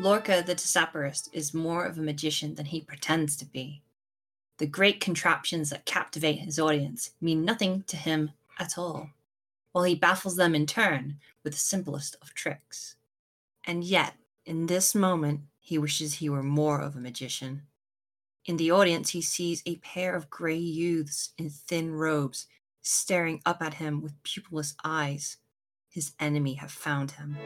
Lorca the Tessaporist is more of a magician than he pretends to be. The great contraptions that captivate his audience mean nothing to him at all, while he baffles them in turn with the simplest of tricks. And yet, in this moment, he wishes he were more of a magician. In the audience, he sees a pair of grey youths in thin robes staring up at him with pupilless eyes. His enemy have found him.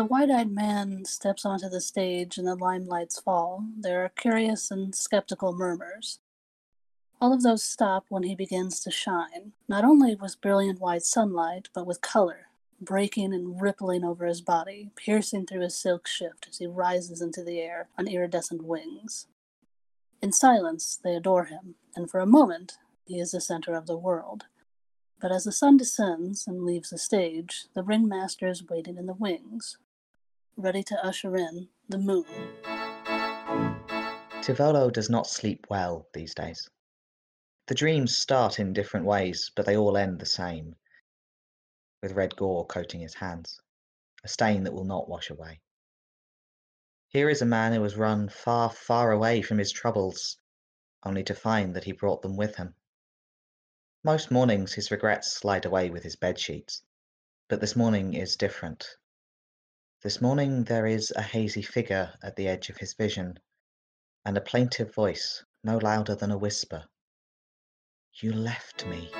The wide eyed man steps onto the stage and the limelights fall. There are curious and skeptical murmurs. All of those stop when he begins to shine, not only with brilliant white sunlight, but with color, breaking and rippling over his body, piercing through his silk shift as he rises into the air on iridescent wings. In silence, they adore him, and for a moment, he is the center of the world. But as the sun descends and leaves the stage, the ringmaster is waiting in the wings, ready to usher in the moon. Tivolo does not sleep well these days. The dreams start in different ways, but they all end the same, with red gore coating his hands, a stain that will not wash away. Here is a man who has run far, far away from his troubles, only to find that he brought them with him. Most mornings his regrets slide away with his bed sheets, but this morning is different. This morning there is a hazy figure at the edge of his vision, and a plaintive voice no louder than a whisper. You left me.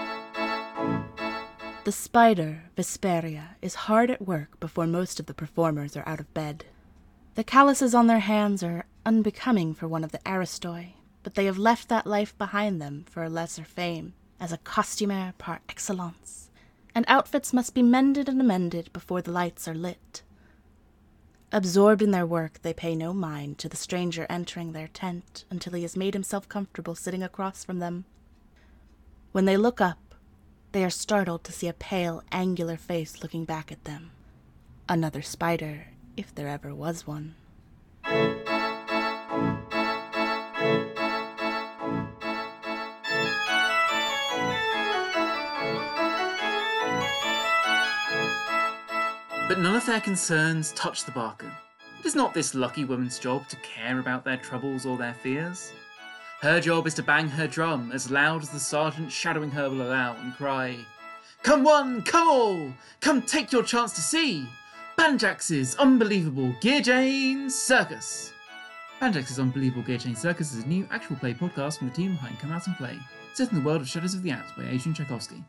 The spider, Vesperia, is hard at work before most of the performers are out of bed. The calluses on their hands are unbecoming for one of the Aristoi, but they have left that life behind them for a lesser fame as a costumer par excellence, and outfits must be mended and amended before the lights are lit. Absorbed in their work, they pay no mind to the stranger entering their tent until he has made himself comfortable sitting across from them. When they look up, they are startled to see a pale, angular face looking back at them. Another spider, if there ever was one. But none of their concerns touch the barker. It is not this lucky woman's job to care about their troubles or their fears. Her job is to bang her drum as loud as the sergeant shadowing her will allow and cry, Come one, come all! Come take your chance to see! Banjax's Unbelievable Gear Chain Circus! Banjax's Unbelievable Gear Chain Circus is a new actual play podcast from the team behind Come Out and Play, set in the world of Shadows of the Apt by Adrian Tchaikovsky.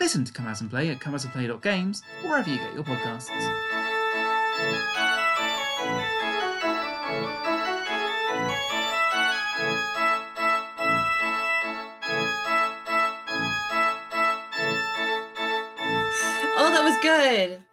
Listen to Come Out and Play at comeoutandplay.games or wherever you get your podcasts. Oh, that was good.